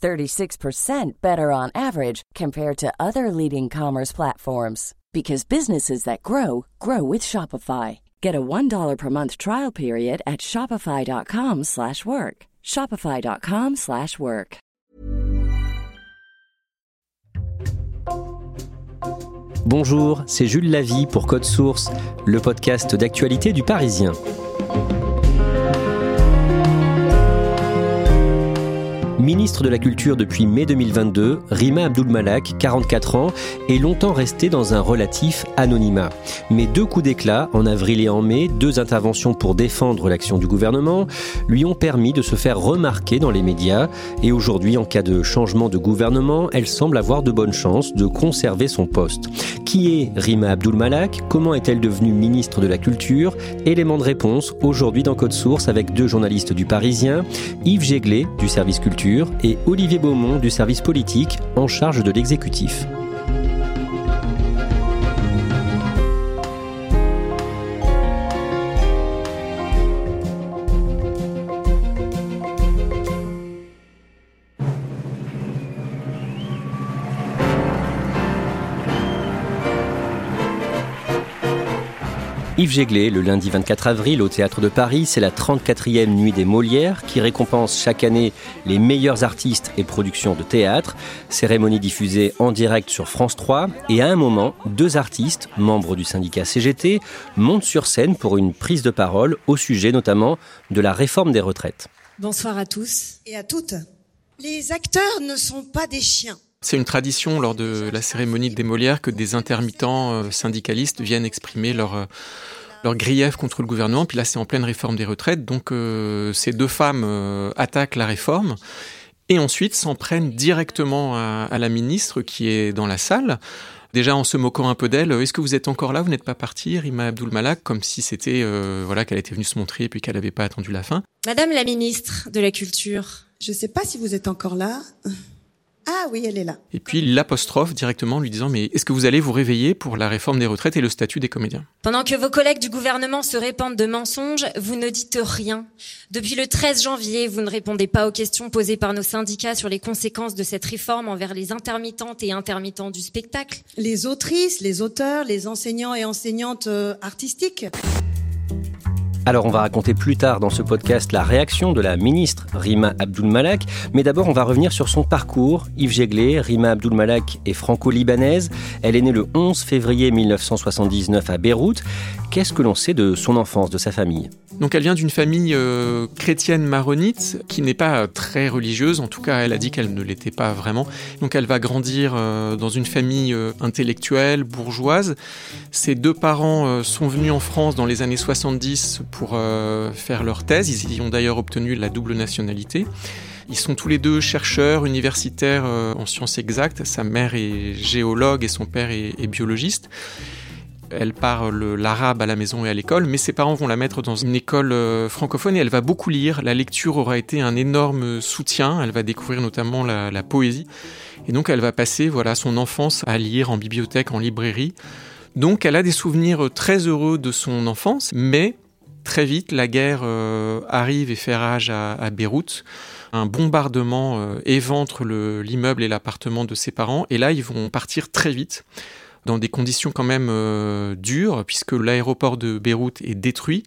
36% better on average compared to other leading commerce platforms because businesses that grow grow with Shopify. Get a $1 per month trial period at shopify.com/work. shopify.com/work. Bonjour, c'est Jules Lavie pour Code Source, le podcast d'actualité du Parisien. Ministre de la Culture depuis mai 2022, Rima Abdul-Malak, 44 ans, est longtemps restée dans un relatif anonymat. Mais deux coups d'éclat, en avril et en mai, deux interventions pour défendre l'action du gouvernement, lui ont permis de se faire remarquer dans les médias. Et aujourd'hui, en cas de changement de gouvernement, elle semble avoir de bonnes chances de conserver son poste. Qui est Rima Abdul-Malak? Comment est-elle devenue ministre de la Culture? Élément de réponse aujourd'hui dans Code Source avec deux journalistes du Parisien, Yves Jéglet du service culture et Olivier Beaumont du service politique en charge de l'exécutif. Yves Jéglé, le lundi 24 avril au Théâtre de Paris, c'est la 34e nuit des Molières qui récompense chaque année les meilleurs artistes et productions de théâtre. Cérémonie diffusée en direct sur France 3 et à un moment, deux artistes, membres du syndicat CGT, montent sur scène pour une prise de parole au sujet notamment de la réforme des retraites. Bonsoir à tous. Et à toutes. Les acteurs ne sont pas des chiens. C'est une tradition lors de la cérémonie des Molières que des intermittents euh, syndicalistes viennent exprimer leur, euh, leur grief contre le gouvernement. Puis là, c'est en pleine réforme des retraites. Donc, euh, ces deux femmes attaquent la réforme et ensuite s'en prennent directement à, la ministre qui est dans la salle. Déjà en se moquant un peu d'elle, est-ce que vous êtes encore là? Vous n'êtes pas partie, Rima Abdul Malak, comme si c'était voilà qu'elle était venue se montrer et puis qu'elle n'avait pas attendu la fin. Madame la ministre de la Culture. Je ne sais pas si vous êtes encore là. Ah oui, elle est là. Et puis l'apostrophe directement lui disant Mais est-ce que vous allez vous réveiller pour la réforme des retraites et le statut des comédiens? Pendant que vos collègues du gouvernement se répandent de mensonges, vous ne dites rien. Depuis le 13 janvier, vous ne répondez pas aux questions posées par nos syndicats sur les conséquences de cette réforme envers les intermittentes et intermittents du spectacle. Les autrices, les auteurs, les enseignants et enseignantes euh, artistiques. Alors on va raconter plus tard dans ce podcast la réaction de la ministre Rima Abdul-Malak, mais d'abord on va revenir sur son parcours. Yves Jéglé, Rima Abdul-Malak est franco-libanaise. Elle est née le 11 février 1979 à Beyrouth. Qu'est-ce que l'on sait de son enfance, de sa famille? Donc elle vient d'une famille euh, chrétienne maronite qui n'est pas très religieuse, en tout cas elle a dit qu'elle ne l'était pas vraiment. Donc elle va grandir euh, dans une famille euh, intellectuelle, bourgeoise. Ses deux parents sont venus en France dans les années 70 pour faire leur thèse. Ils y ont d'ailleurs obtenu la double nationalité. Ils sont tous les deux chercheurs universitaires en sciences exactes. Sa mère est géologue et son père est, biologiste. Elle parle l'arabe à la maison et à l'école, mais ses parents vont la mettre dans une école euh, francophone et elle va beaucoup lire. La lecture aura été un énorme soutien. Elle va découvrir notamment la, poésie. Et donc elle va passer voilà, son enfance à lire en bibliothèque, en librairie. Donc elle a des souvenirs très heureux de son enfance, mais Très vite, la guerre euh, arrive et fait rage à, Beyrouth. Un bombardement euh, éventre l'immeuble et l'appartement de ses parents. Et là, ils vont partir très vite, dans des conditions quand même euh, dures, puisque l'aéroport de Beyrouth est détruit.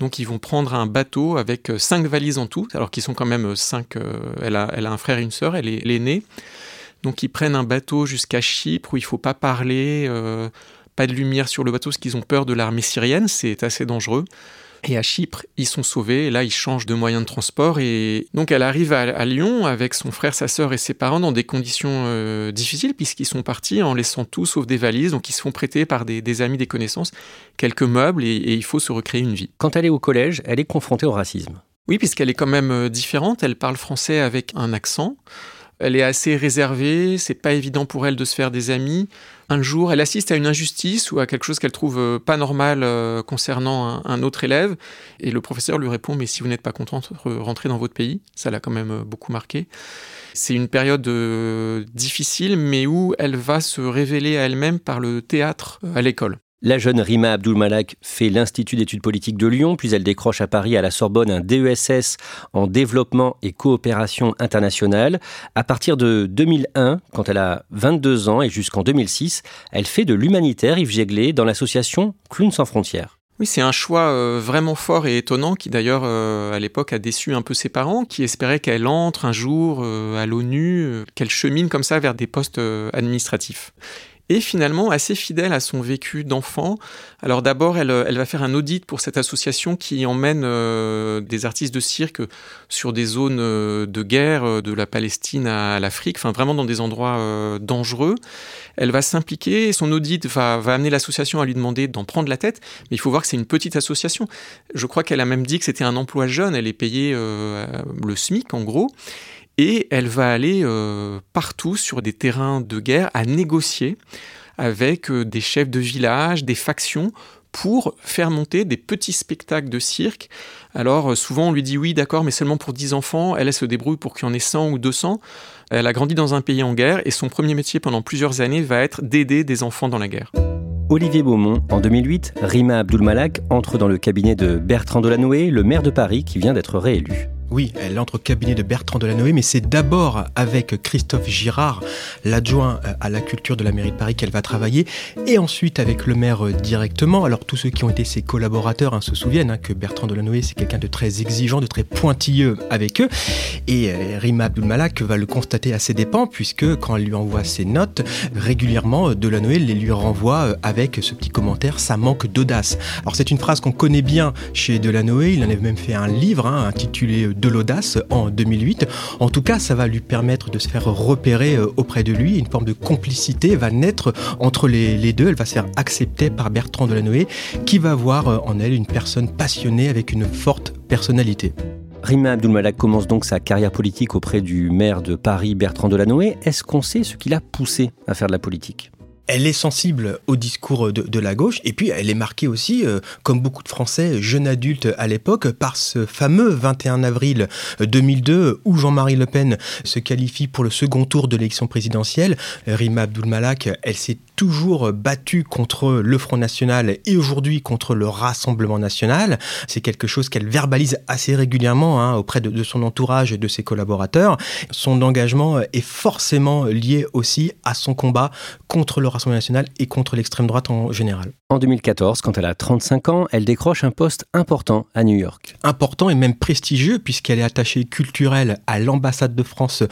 Donc ils vont prendre un bateau avec cinq valises en tout, alors qu'ils sont quand même cinq. elle, a, elle, un frère et une sœur, elle est l'aînée. Donc ils prennent un bateau jusqu'à Chypre où il faut pas parler, euh, pas de lumière sur le bateau parce qu'ils ont peur de l'armée syrienne, c'est assez dangereux. Et à Chypre, ils sont sauvés. Et là, ils changent de moyen de transport. Et donc, elle arrive à, Lyon avec son frère, sa sœur et ses parents dans des conditions euh, difficiles puisqu'ils sont partis en laissant tout sauf des valises. Donc, ils se font prêter par des, amis, des connaissances, quelques meubles et, et il faut se recréer une vie. Quand elle est au collège, elle est confrontée au racisme. Oui, puisqu'elle est quand même euh, différente. Elle parle français avec un accent. Elle est assez réservée, c'est pas évident pour elle de se faire des amis. Un jour, elle assiste à une injustice ou à quelque chose qu'elle trouve euh, pas normal euh, concernant un, autre élève, et le professeur lui répond Mais si vous n'êtes pas contente, rentrez dans votre pays. Ça l'a quand même euh, beaucoup marqué. C'est une période difficile, mais où elle va se révéler à elle-même par le théâtre à l'école. La jeune Rima Abdul-Malak fait l'Institut d'études politiques de Lyon, puis elle décroche à Paris à la Sorbonne un DESS en développement et coopération internationale. À partir de 2001, quand elle a 22 ans et jusqu'en 2006, elle fait de l'humanitaire Yves Jéglé dans l'association Clowns sans frontières. Oui, c'est un choix euh, vraiment fort et étonnant qui d'ailleurs euh, à l'époque a déçu un peu ses parents qui espéraient qu'elle entre un jour euh, à l'ONU, qu'elle chemine comme ça vers des postes administratifs et finalement assez fidèle à son vécu d'enfant. Alors d'abord, elle, va faire un audit pour cette association qui emmène euh, des artistes de cirque sur des zones euh, de guerre, euh, de la Palestine à, l'Afrique, enfin vraiment dans des endroits dangereux. Elle va s'impliquer, son audit va amener l'association à lui demander d'en prendre la tête, mais il faut voir que c'est une petite association. Je crois qu'elle a même dit que c'était un emploi jeune, elle est payée le SMIC en gros et elle va aller euh, partout sur des terrains de guerre à négocier avec euh, des chefs de village, des factions, pour faire monter des petits spectacles de cirque. Alors euh, souvent on lui dit oui d'accord mais seulement pour 10 enfants, elle, se débrouille pour qu'il y en ait 100 ou 200. Elle a grandi dans un pays en guerre et son premier métier pendant plusieurs années va être d'aider des enfants dans la guerre. Olivier Beaumont, en 2008, Rima Abdul-Malak entre dans le cabinet de Bertrand Delanoë, le maire de Paris qui vient d'être réélu. Oui, elle entre au cabinet de Bertrand Delanoë, mais c'est d'abord avec Christophe Girard, l'adjoint euh, à la culture de la mairie de Paris, qu'elle va travailler, et ensuite avec le maire euh, directement. Alors tous ceux qui ont été ses collaborateurs hein, se souviennent hein, que Bertrand Delanoë, c'est quelqu'un de très exigeant, de très pointilleux avec eux, et euh, Rima Abdulmalak va le constater à ses dépens, puisque quand elle lui envoie ses notes, régulièrement, Delanoë les lui renvoie avec ce petit commentaire, ça manque d'audace. Alors c'est une phrase qu'on connaît bien chez Delanoë, il en avait même fait un livre hein, intitulé de l'audace en 2008. En tout cas, ça va lui permettre de se faire repérer euh, auprès de lui. Une forme de complicité va naître entre les, deux. Elle va se faire accepter par Bertrand Delanoë, qui va voir euh, en elle une personne passionnée avec une forte personnalité. Rima Abdulmalak commence donc sa carrière politique auprès du maire de Paris, Bertrand Delanoë. Est-ce qu'on sait ce qui l'a poussé à faire de la politique? Elle est sensible au discours de, la gauche et puis elle est marquée aussi, euh, comme beaucoup de Français jeunes adultes à l'époque, par ce fameux 21 avril 2002 où Jean-Marie Le Pen se qualifie pour le second tour de l'élection présidentielle. Rima Abdulmalak, elle s'est toujours battue contre le Front National et aujourd'hui contre le Rassemblement National. C'est quelque chose qu'elle verbalise assez régulièrement hein, auprès de, de son entourage et de ses collaborateurs. Son engagement est forcément lié aussi à son combat contre le Rassemblement national et contre l'extrême droite en général. En 2014, quand elle a 35 ans, elle décroche un poste important à New York. Important et même prestigieux puisqu'elle est attachée culturelle à l'ambassade de France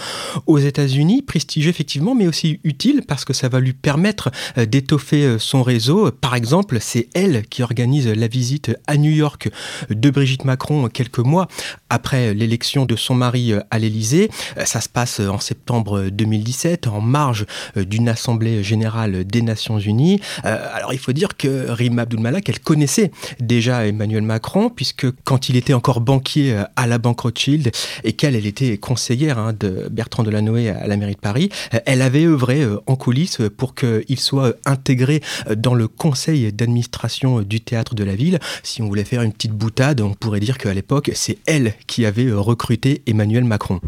aux États-Unis. Prestigieux effectivement, mais aussi utile parce que ça va lui permettre d'étoffer euh, son réseau. Par exemple, c'est elle qui organise la visite à New York de Brigitte Macron quelques mois après l'élection de son mari euh, à l'Élysée. Ça se passe en septembre 2017 en marge d'une assemblée générale des Nations Unies. Alors il faut dire que Rima Abdul-Malak, elle connaissait déjà Emmanuel Macron, puisque quand il était encore banquier euh, à la Banque Rothschild et qu'elle, elle était conseillère hein, de Bertrand Delanoë à la mairie de Paris, euh, elle avait œuvré euh, en coulisses pour qu'il soit intégré dans le conseil d'administration du théâtre de la ville. Si on voulait faire une petite boutade, on pourrait dire qu'à l'époque, c'est elle qui avait recruté Emmanuel Macron.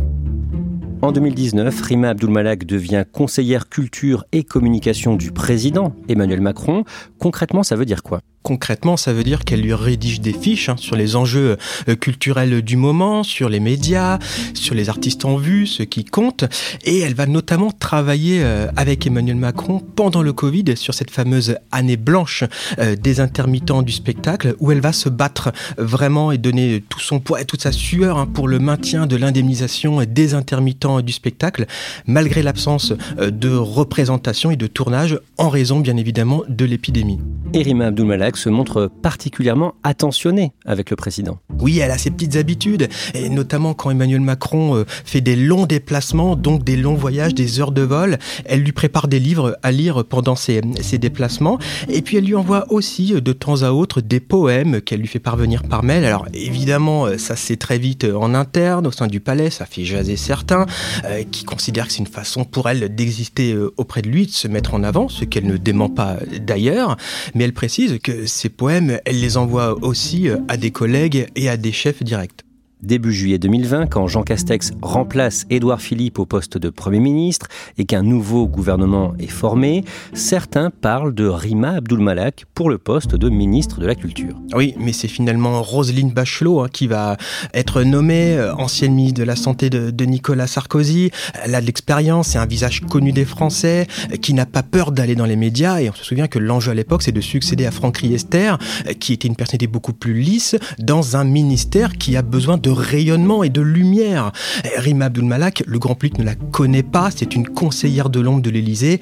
En 2019, Rima Abdulmalak devient conseillère culture et communication du président Emmanuel Macron. Concrètement, ça veut dire quoi? Concrètement, ça veut dire qu'elle lui rédige des fiches hein, sur les enjeux euh, culturels du moment, sur les médias, sur les artistes en vue, ce qui compte. Et elle va notamment travailler euh, avec Emmanuel Macron pendant le Covid sur cette fameuse année blanche euh, des intermittents du spectacle où elle va se battre vraiment et donner tout son poids et toute sa sueur hein, pour le maintien de l'indemnisation des intermittents du spectacle, malgré l'absence euh, de représentation et de tournage en raison bien évidemment de l'épidémie. Erima Abdulmalak se montre particulièrement attentionnée avec le président. Oui, elle a ses petites habitudes, et notamment quand Emmanuel Macron euh, fait des longs déplacements, donc des longs voyages, des heures de vol, elle lui prépare des livres à lire pendant ses, déplacements, et puis elle lui envoie aussi de temps à autre des poèmes qu'elle lui fait parvenir par mail. Alors évidemment, euh, ça c'est très vite en interne, au sein du palais, ça fait jaser certains, euh, qui considèrent que c'est une façon pour elle d'exister auprès de lui, de se mettre en avant, ce qu'elle ne dément pas d'ailleurs, mais elle précise que ces poèmes, elle les envoie aussi euh, à des collègues et à des chefs directs début juillet 2020, quand Jean Castex remplace Édouard Philippe au poste de Premier ministre et qu'un nouveau gouvernement est formé, certains parlent de Rima Abdulmalak pour le poste de ministre de la Culture. Oui, mais c'est finalement Roselyne Bachelot hein, qui va être nommée euh, ancienne ministre de la Santé de, Nicolas Sarkozy. Elle a de l'expérience, et un visage connu des Français, euh, qui n'a pas peur d'aller dans les médias. Et on se souvient que l'enjeu à l'époque, c'est de succéder à Franck Riester, euh, qui était une personnalité beaucoup plus lisse, dans un ministère qui a besoin de rayonnement et de lumière. Rima Abdul-Malak, le grand public ne la connaît pas, c'est une conseillère de l'ombre de l'Élysée,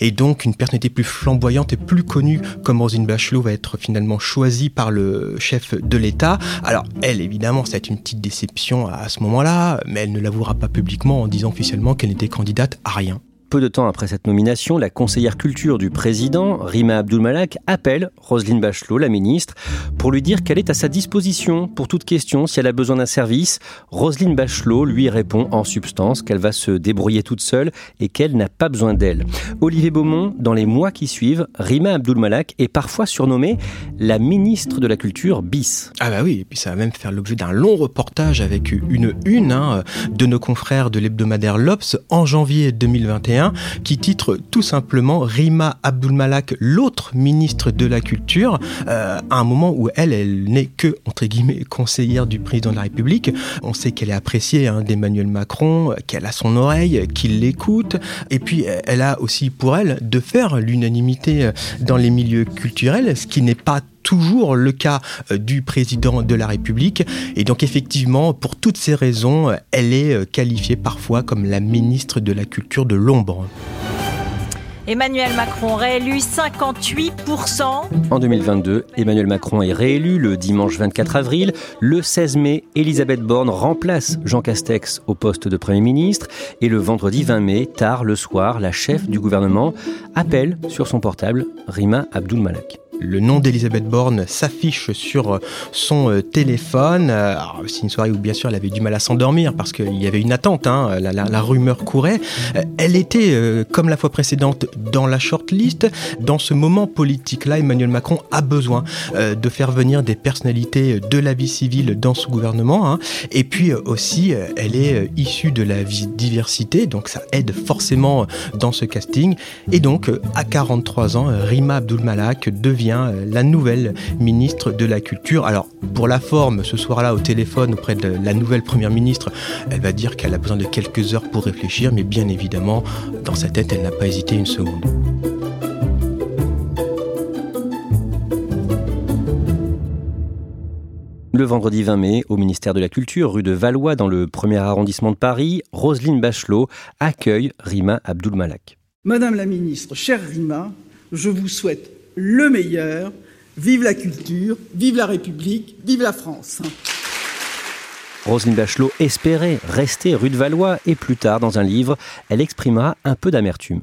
et donc une personnalité plus flamboyante et plus connue comme Rosine Bachelot va être finalement choisie par le chef de l'État. Alors elle, évidemment, ça une petite déception à ce moment-là, mais elle ne l'avouera pas publiquement en disant officiellement qu'elle n'était candidate à rien. Peu de temps après cette nomination, la conseillère culture du président, Rima Abdulmalak, appelle Roselyne Bachelot, la ministre, pour lui dire qu'elle est à sa disposition pour toute question si elle a besoin d'un service. Roselyne Bachelot lui répond en substance qu'elle va se débrouiller toute seule et qu'elle n'a pas besoin d'elle. Olivier Beaumont, dans les mois qui suivent, Rima Abdulmalak est parfois surnommée la ministre de la culture bis. Ah bah oui, et puis ça va même faire l'objet d'un long reportage avec une une hein, de nos confrères de l'hebdomadaire L'Obs en janvier 2021 qui titre tout simplement Rima Abdulmalak, l'autre ministre de la Culture, euh, à un moment où elle, elle n'est que, entre guillemets, conseillère du président de la République. On sait qu'elle est appréciée hein, d'Emmanuel Macron, qu'elle a son oreille, qu'il l'écoute, et puis elle a aussi pour elle de faire l'unanimité euh, dans les milieux culturels, ce qui n'est pas toujours le cas euh, du président de la République. Et donc effectivement, pour toutes ces raisons, elle est euh, qualifiée parfois comme la ministre de la culture de l'ombre. Emmanuel Macron réélu 58%. En 2022, Emmanuel Macron est réélu le dimanche 24 avril. Le 16 mai, Elisabeth Borne remplace Jean Castex au poste de Premier ministre. Et le vendredi 20 mai, tard le soir, la chef du gouvernement appelle sur son portable Rima Abdul Malak le nom d'Elisabeth Borne s'affiche sur son euh, téléphone. C'est une soirée où bien sûr elle avait du mal à s'endormir parce qu'il y avait une attente, hein. la, rumeur courait. Euh, elle était, euh, comme la fois précédente, dans la shortlist. Dans ce moment politique-là, Emmanuel Macron a besoin de faire venir des personnalités de la vie civile dans son gouvernement. Hein. Et puis aussi, elle est issue de la diversité, donc ça aide forcément dans ce casting. Et donc, à 43 ans, Rima Abdulmalak devient euh, la nouvelle ministre de la Culture. Alors, pour la forme, ce soir-là, au téléphone, auprès de la nouvelle première ministre, elle va dire qu'elle a besoin de quelques heures pour réfléchir, mais bien évidemment, dans sa tête, elle n'a pas hésité une seconde. Le vendredi 20 mai, au ministère de la Culture, rue de Valois, dans le premier arrondissement de Paris, Roselyne Bachelot accueille Rima Abdulmalak. Madame la ministre, chère Rima, je vous souhaite le meilleur. Vive la culture, vive la République, vive la France. Roselyne Bachelot espérait rester rue de Valois et plus tard, dans un livre, elle exprimera un peu d'amertume.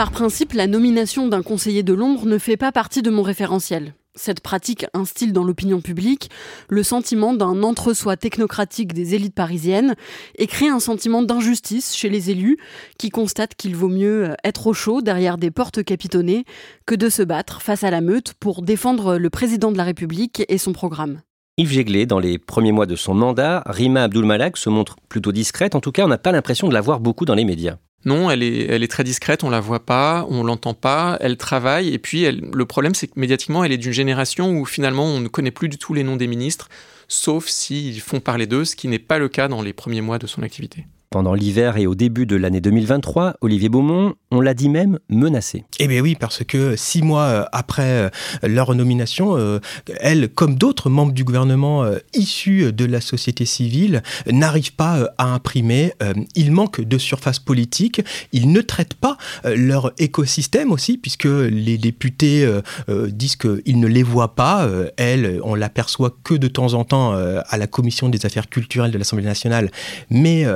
Par principe, la nomination d'un conseiller de l'ombre ne fait pas partie de mon référentiel. Cette pratique instille dans l'opinion publique le sentiment d'un entre-soi technocratique des élites parisiennes et crée un sentiment d'injustice chez les élus qui constatent qu'il vaut mieux être au chaud derrière des portes capitonnées que de se battre face à la meute pour défendre le président de la République et son programme. Yves Jéglé, dans les premiers mois de son mandat, Rima Abdul-Malak se montre plutôt discrète. En tout cas, on n'a pas l'impression de la voir beaucoup dans les médias. Non, elle est, très discrète, on la voit pas, on l'entend pas, elle travaille, et puis le problème c'est que médiatiquement elle est d'une génération où finalement on ne connaît plus du tout les noms des ministres, sauf s'ils font parler d'eux, ce qui n'est pas le cas dans les premiers mois de son activité. Pendant l'hiver et au début de l'année 2023, Olivier Beaumont, on l'a dit même, menacé. Eh bien oui, parce que six mois euh, après euh, leur nomination, euh, elle, comme d'autres membres du gouvernement issus de la société civile, n'arrivent pas à imprimer. Ils manquent de surface politique. Ils ne traitent pas leur écosystème aussi, puisque les députés disent qu'ils ne les voient pas. Elle, on l'aperçoit que de temps en temps à la commission des affaires culturelles de l'Assemblée nationale, mais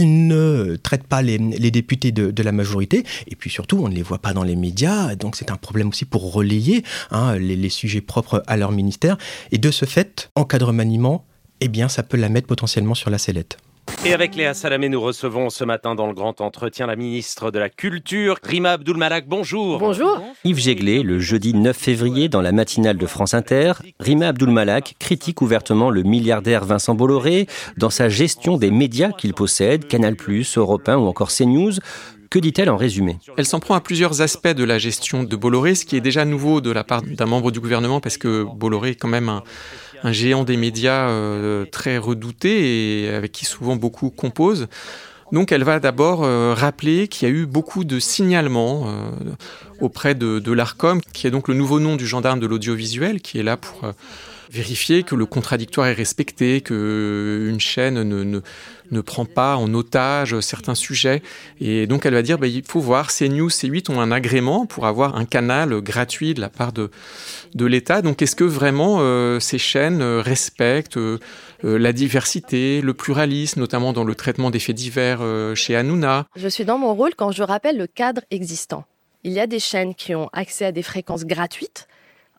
ne traite pas les, députés de, la majorité, et puis surtout, on ne les voit pas dans les médias, donc c'est un problème aussi pour relayer hein, les, sujets propres à leur ministère, et de ce fait, en cas de remaniement, eh bien, ça peut la mettre potentiellement sur la sellette. Et avec Léa Salamé, nous recevons ce matin dans le grand entretien la ministre de la Culture, Rima Abdulmalak. Bonjour. Bonjour. Yves Jéglé, le jeudi 9 février, dans la matinale de France Inter, Rima Abdulmalak critique ouvertement le milliardaire Vincent Bolloré dans sa gestion des médias qu'il possède, Canal+, Europe 1 ou encore CNews. Que dit-elle en résumé? Elle s'en prend à plusieurs aspects de la gestion de Bolloré, ce qui est déjà nouveau de la part d'un membre du gouvernement, parce que Bolloré est quand même un, un géant des médias euh, très redouté et avec qui souvent beaucoup composent. Donc elle va d'abord euh, rappeler qu'il y a eu beaucoup de signalements euh, auprès de, de l'ARCOM, qui est donc le nouveau nom du gendarme de l'audiovisuel, qui est là pour vérifier que le contradictoire est respecté, que une chaîne ne, ne, ne, prend pas en otage certains sujets. Et donc elle va dire, bah, il faut voir, CNews, C8 ont un agrément pour avoir un canal gratuit de la part de, de l'État. Donc est-ce que vraiment euh, ces chaînes respectent euh, la diversité, le pluralisme, notamment dans le traitement des faits divers euh, chez Hanouna? Je suis dans mon rôle quand je rappelle le cadre existant. Il y a des chaînes qui ont accès à des fréquences gratuites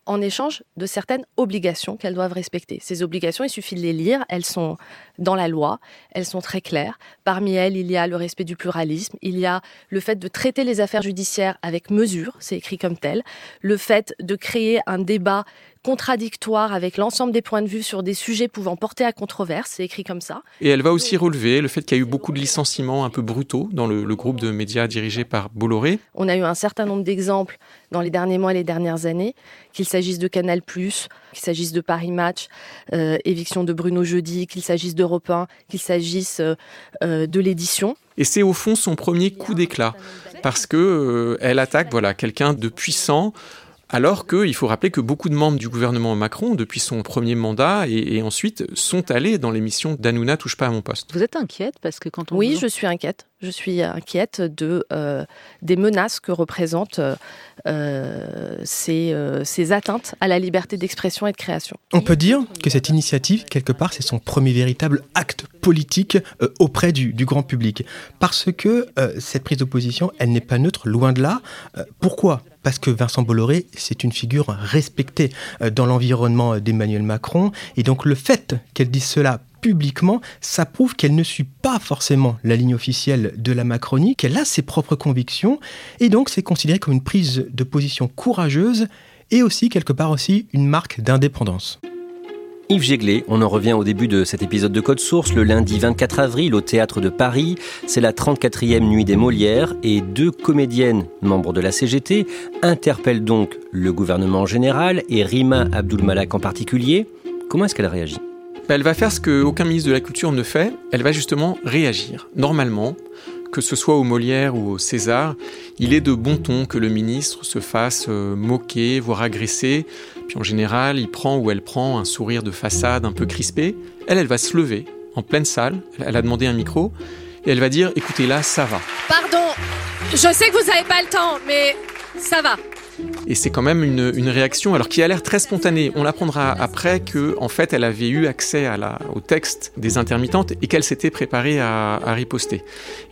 en échange de certaines obligations qu'elles doivent respecter. Ces obligations, il suffit de les lire, elles sont dans la loi, elles sont très claires. Parmi elles, il y a le respect du pluralisme, il y a le fait de traiter les affaires judiciaires avec mesure, c'est écrit comme tel, le fait de créer un débat contradictoire avec l'ensemble des points de vue sur des sujets pouvant porter à controverse, c'est écrit comme ça. Et elle va aussi relever le fait qu'il y a eu beaucoup de licenciements un peu brutaux dans le, groupe de médias dirigé par Bolloré. On a eu un certain nombre d'exemples dans les derniers mois et les dernières années, qu'il s'agisse de Canal+, qu'il s'agisse de Paris Match, euh, éviction de Bruno Jeudi, qu'il s'agisse d'Europe 1, qu'il s'agisse euh, euh, de l'édition. Et c'est au fond son premier coup d'éclat, parce que elle attaque voilà quelqu'un de puissant alors qu'il faut rappeler que beaucoup de membres du gouvernement Macron, depuis son premier mandat et, ensuite, sont allés dans l'émission d'Anouna Touche pas à mon poste. Vous êtes inquiète parce que quand on oui, je suis inquiète. Je suis inquiète de euh, des menaces que représentent euh, ces, euh, ces, atteintes à la liberté d'expression et de création. On peut dire que cette initiative, quelque part, c'est son premier véritable acte politique auprès du, du, grand public, parce que cette prise d'opposition, elle n'est pas neutre, loin de là. pourquoi? Parce que Vincent Bolloré, c'est une figure respectée euh, dans l'environnement d'Emmanuel Macron. Et donc le fait qu'elle dise cela publiquement, ça prouve qu'elle ne suit pas forcément la ligne officielle de la Macronie, qu'elle a ses propres convictions, et donc c'est considéré comme une prise de position courageuse et aussi quelque part aussi une marque d'indépendance. Yves Jéglé, on en revient au début de cet épisode de Code Source, le lundi 24 avril au Théâtre de Paris. C'est la 34e nuit des Molières et deux comédiennes, membres de la CGT, interpellent donc le gouvernement en général et Rima Abdulmalak en particulier. Comment est-ce qu'elle réagit? Bah, Elle va faire ce qu'aucun ministre de la Culture ne fait, elle va justement réagir. Normalement, que ce soit au Molière ou au César, il est de bon ton que le ministre se fasse euh, moquer, voire agresser. Puis en général, il prend ou elle prend un sourire de façade un peu crispé. Elle, elle va se lever en pleine salle. Elle a demandé un micro et elle va dire "Écoutez là, ça va." Pardon, je sais que vous n'avez pas le temps, mais ça va. Et c'est quand même une, réaction, alors qui a l'air très spontanée. On apprendra après que, en fait, elle avait eu accès à la, au texte des intermittentes et qu'elle s'était préparée à, à riposter.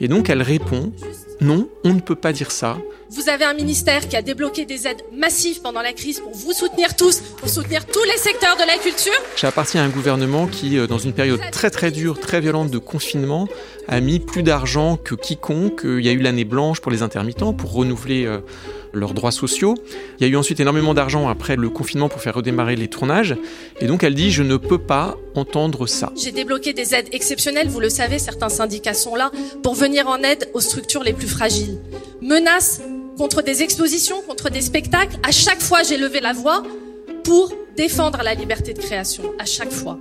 Et donc elle répond non, on ne peut pas dire ça. Vous avez un ministère qui a débloqué des aides massives pendant la crise pour vous soutenir tous, pour soutenir tous les secteurs de la culture. J'appartiens à un gouvernement qui, euh, dans une période très très dure, très violente de confinement, a mis plus d'argent que quiconque. Il y a eu l'année blanche pour les intermittents, pour renouveler euh, leurs droits sociaux. Il y a eu ensuite énormément d'argent après le confinement pour faire redémarrer les tournages. Et donc elle dit, je ne peux pas entendre ça. J'ai débloqué des aides exceptionnelles, vous le savez, certains syndicats sont là, pour venir en aide aux structures les plus fragiles. Menaces contre des expositions, contre des spectacles, à chaque fois j'ai levé la voix pour défendre la liberté de création, à chaque fois.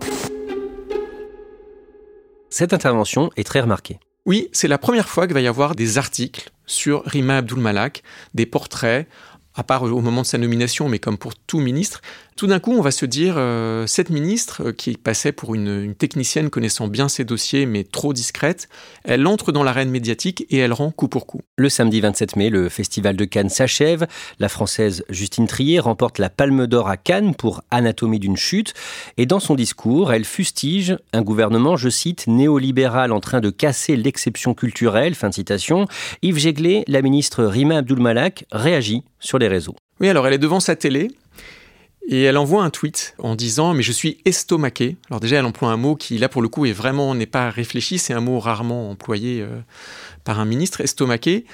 Cette intervention est très remarquée. Oui, c'est la première fois qu'il va y avoir des articles sur Rima Abdul Malak, des portraits, à part au moment de sa nomination, mais comme pour tout ministre, tout d'un coup, on va se dire, euh, cette ministre, euh, qui passait pour une, technicienne connaissant bien ses dossiers, mais trop discrète, elle entre dans l'arène médiatique et elle rend coup pour coup. Le samedi 27 mai, le Festival de Cannes s'achève. La Française Justine Trier remporte la Palme d'Or à Cannes pour Anatomie d'une chute. Et dans son discours, elle fustige un gouvernement, je cite, néolibéral en train de casser l'exception culturelle. Fin de citation. Yves Jéglé, la ministre Rima Abdul-Malak, réagit sur réseaux. Oui, alors elle est devant sa télé et elle envoie un tweet en disant mais je suis estomaqué. Alors déjà elle emploie un mot qui là pour le coup est vraiment n'est pas réfléchi, c'est un mot rarement employé euh, par un ministre estomaqué.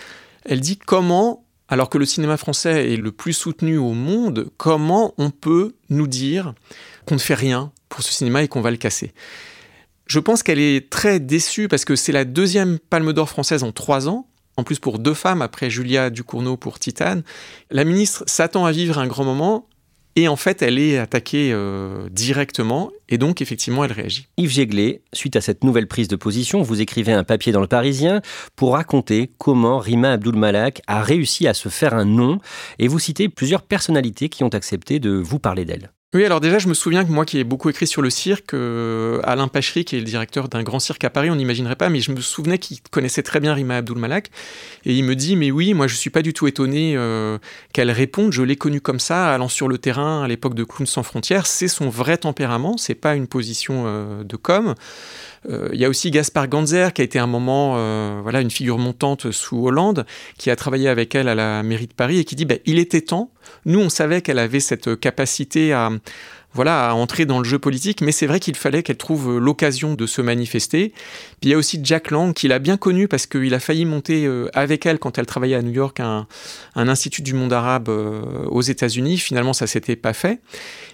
Elle dit comment alors que le cinéma français est le plus soutenu au monde, comment on peut nous dire qu'on ne fait rien pour ce cinéma et qu'on va le casser? Je pense qu'elle est très déçue parce que c'est la deuxième Palme d'Or française en trois ans en plus pour deux femmes après Julia Ducournau pour Titane. La ministre s'attend à vivre un grand moment et en fait, elle est attaquée euh, directement et donc effectivement, elle réagit. Yves Jéglé, suite à cette nouvelle prise de position, vous écrivez un papier dans le Parisien pour raconter comment Rima Abdul Malak a réussi à se faire un nom et vous citez plusieurs personnalités qui ont accepté de vous parler d'elle. Oui, alors déjà, je me souviens que moi qui ai beaucoup écrit sur le cirque, euh, Alain Pachery, qui est le directeur d'un grand cirque à Paris, on n'imaginerait pas, mais je me souvenais qu'il connaissait très bien Rima Abdul Malak. Et il me dit, mais oui, moi je suis pas du tout étonné euh, qu'elle réponde, je l'ai connue comme ça, allant sur le terrain à l'époque de Clown sans frontières, c'est son vrai tempérament, c'est pas une position euh, de com'. Euh, il y a aussi Gaspard Ganzer, qui a été un moment euh, voilà, une figure montante sous Hollande, qui a travaillé avec elle à la mairie de Paris et qui dit bah, il était temps. Nous, on savait qu'elle avait cette capacité à voilà, à entrer dans le jeu politique, mais c'est vrai qu'il fallait qu'elle trouve l'occasion de se manifester. Puis il y a aussi Jack Lang, qu'il a bien connu parce qu'il a failli monter euh, avec elle quand elle travaillait à New York un, institut du monde arabe aux États-Unis. Finalement, ça s'était pas fait.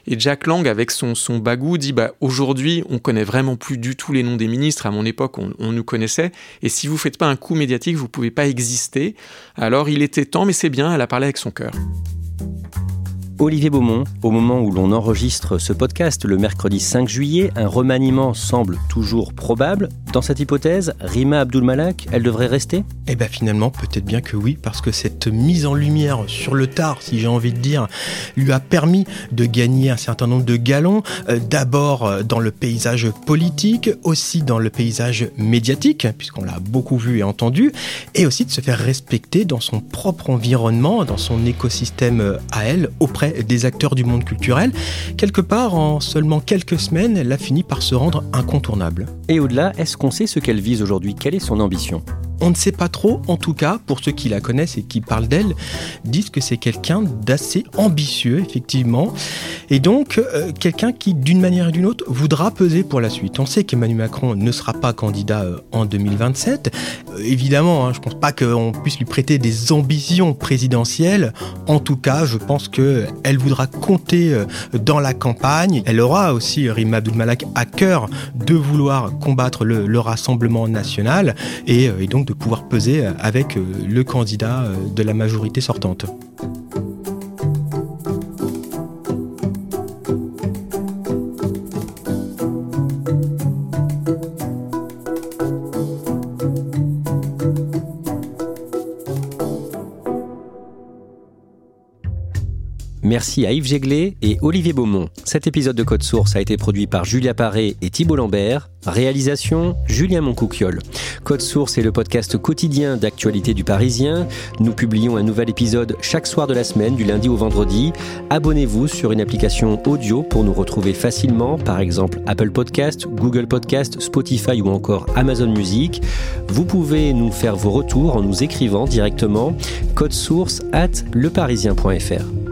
Et Jack Lang, avec son, son bagou, dit bah, aujourd'hui, on connaît vraiment plus du tout les noms des ministres. À mon époque, on, on nous connaissait. Et si vous faites pas un coup médiatique, vous pouvez pas exister. Alors, il était temps, mais c'est bien, elle a parlé avec son cœur. Olivier Beaumont, au moment où l'on enregistre ce podcast le mercredi 5 juillet, un remaniement semble toujours probable. Dans cette hypothèse, Rima Abdul-Malak, elle devrait rester? Eh bien finalement, peut-être bien que oui, parce que cette mise en lumière sur le tard, si j'ai envie de dire, lui a permis de gagner un certain nombre de galons, euh, d'abord euh, dans le paysage politique, aussi dans le paysage médiatique, puisqu'on l'a beaucoup vu et entendu, et aussi de se faire respecter dans son propre environnement, dans son écosystème euh, à elle, auprès des acteurs du monde culturel. Quelque part, en seulement quelques semaines, elle a fini par se rendre incontournable. Et au-delà, est-ce qu'on sait ce qu'elle vise aujourd'hui? Quelle est son ambition? On ne sait pas trop, en tout cas, pour ceux qui la connaissent et qui parlent d'elle, disent que c'est quelqu'un d'assez ambitieux, effectivement, et donc euh, quelqu'un qui, d'une manière ou d'une autre, voudra peser pour la suite. On sait qu'Emmanuel Macron ne sera pas candidat euh, en 2027. Euh, évidemment, hein, je ne pense pas qu'on puisse lui prêter des ambitions présidentielles. En tout cas, je pense qu'elle voudra compter dans la campagne. Elle aura aussi, Rima Abdul-Malak, à cœur de vouloir combattre le, Rassemblement national et donc de pouvoir peser avec euh, le candidat euh, de la majorité sortante. Merci à Yves Jéglé et Olivier Beaumont. Cet épisode de Code Source a été produit par Julia Paré et Thibault Lambert. Réalisation Julien Moncouquiole. Code Source est le podcast quotidien d'actualité du Parisien. Nous publions un nouvel épisode chaque soir de la semaine, du lundi au vendredi. Abonnez-vous sur une application audio pour nous retrouver facilement, par exemple Apple Podcast, Google Podcast, Spotify ou encore Amazon Music. Vous pouvez nous faire vos retours en nous écrivant directement code source at leparisien.fr.